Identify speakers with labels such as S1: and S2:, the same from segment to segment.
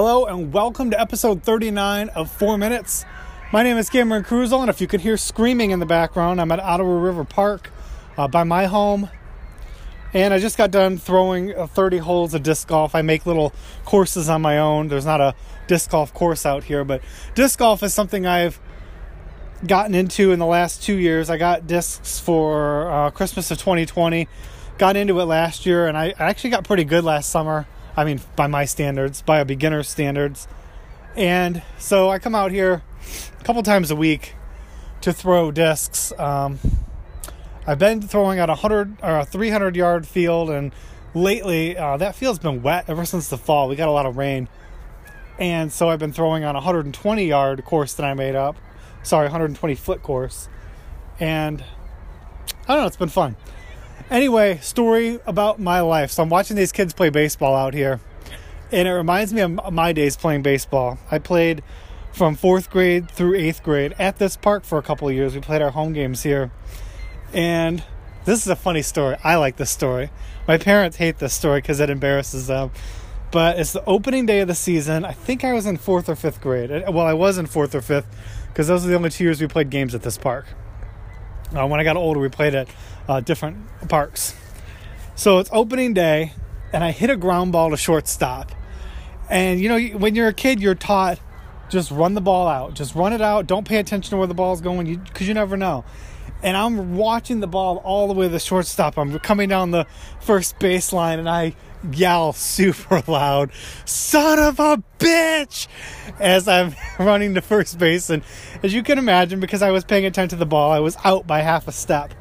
S1: Hello and welcome to episode 39 of 4 Minutes. My name is Cameron Cruzel, and if you could hear screaming in the background, I'm at Ottawa River Park uh, by my home. And I just got done throwing uh, 30 holes of disc golf. I make little courses on my own. There's not a disc golf course out here, but disc golf is something I've gotten into in the last two years. I got discs for uh, Christmas of 2020, got into it last year, and I actually got pretty good last summer. I mean, by my standards, by a beginner's standards. And so I come out here a couple times a week to throw discs. Um, I've been throwing at a hundred or a 300 yard field, and lately uh, that field's been wet ever since the fall. We got a lot of rain, and so I've been throwing on a 120 yard course that I made up. Sorry, 120 foot course, and I don't know. It's been fun. Anyway, story about my life. So I'm watching these kids play baseball out here, and it reminds me of my days playing baseball. I played from fourth grade through eighth grade at this park for a couple years. We played our home games here, and this is a funny story. I like this story. My parents hate this story because it embarrasses them. But it's the opening day of the season. I think I was in fourth or fifth grade. Well, I was in fourth or fifth because those are the only two years we played games at this park. Uh, when I got older, we played at uh, different parks. So it's opening day, and I hit a ground ball to shortstop. And you know, when you're a kid, you're taught just run the ball out, just run it out. Don't pay attention to where the ball's going, because you, you never know. And I'm watching the ball all the way to the shortstop. I'm coming down the first baseline, and I yell super loud, son of a bitch, as I'm running to first base. And as you can imagine, because I was paying attention to the ball, I was out by half a step.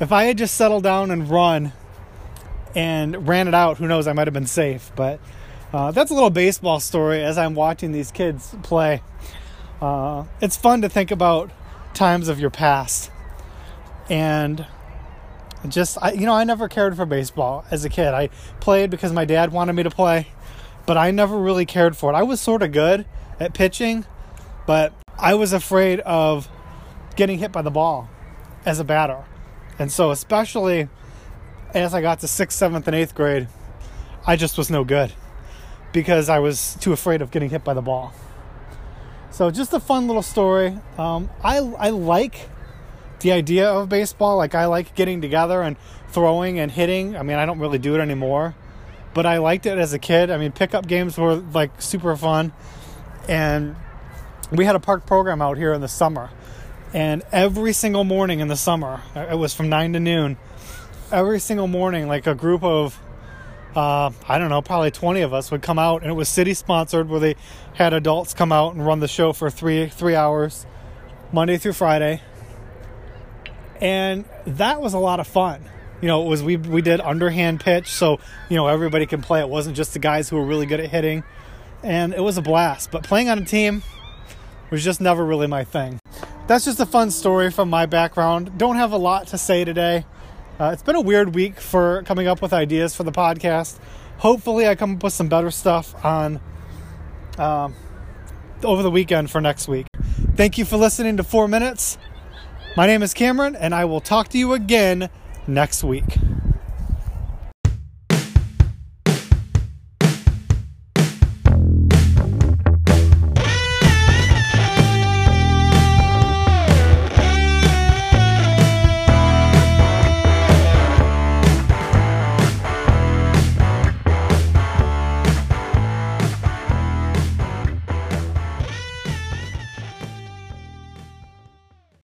S1: If I had just settled down and run and ran it out, who knows, I might have been safe. But uh, that's a little baseball story as I'm watching these kids play. Uh, it's fun to think about times of your past. And just I, you know i never cared for baseball as a kid. I played because my dad wanted me to play but i never really cared for it. I was sort of good at pitching but i was afraid of getting hit by the ball as a batter. And so especially as i got to sixth seventh and eighth grade i just was no good because i was too afraid of getting hit by the ball. So just a fun little story. Um, I, I like the idea of baseball. Like I like getting together and throwing and hitting. I mean, I don't really do it anymore, but I liked it as a kid. I mean, pickup games were like super fun, and we had a park program out here in the summer, and every single morning in the summer, it was from nine to noon. Every single morning, like a group of uh, I don't know, probably 20 of us would come out, and it was city sponsored, where they had adults come out and run the show for three three hours, Monday through Friday, and that was a lot of fun. You know, it was we we did underhand pitch, so you know everybody can play. It wasn't just the guys who were really good at hitting, and it was a blast. But playing on a team was just never really my thing. That's just a fun story from my background. Don't have a lot to say today. Uh, it's been a weird week for coming up with ideas for the podcast. Hopefully, I come up with some better stuff on um, over the weekend for next week. Thank you for listening to Four Minutes. My name is Cameron, and I will talk to you again next week.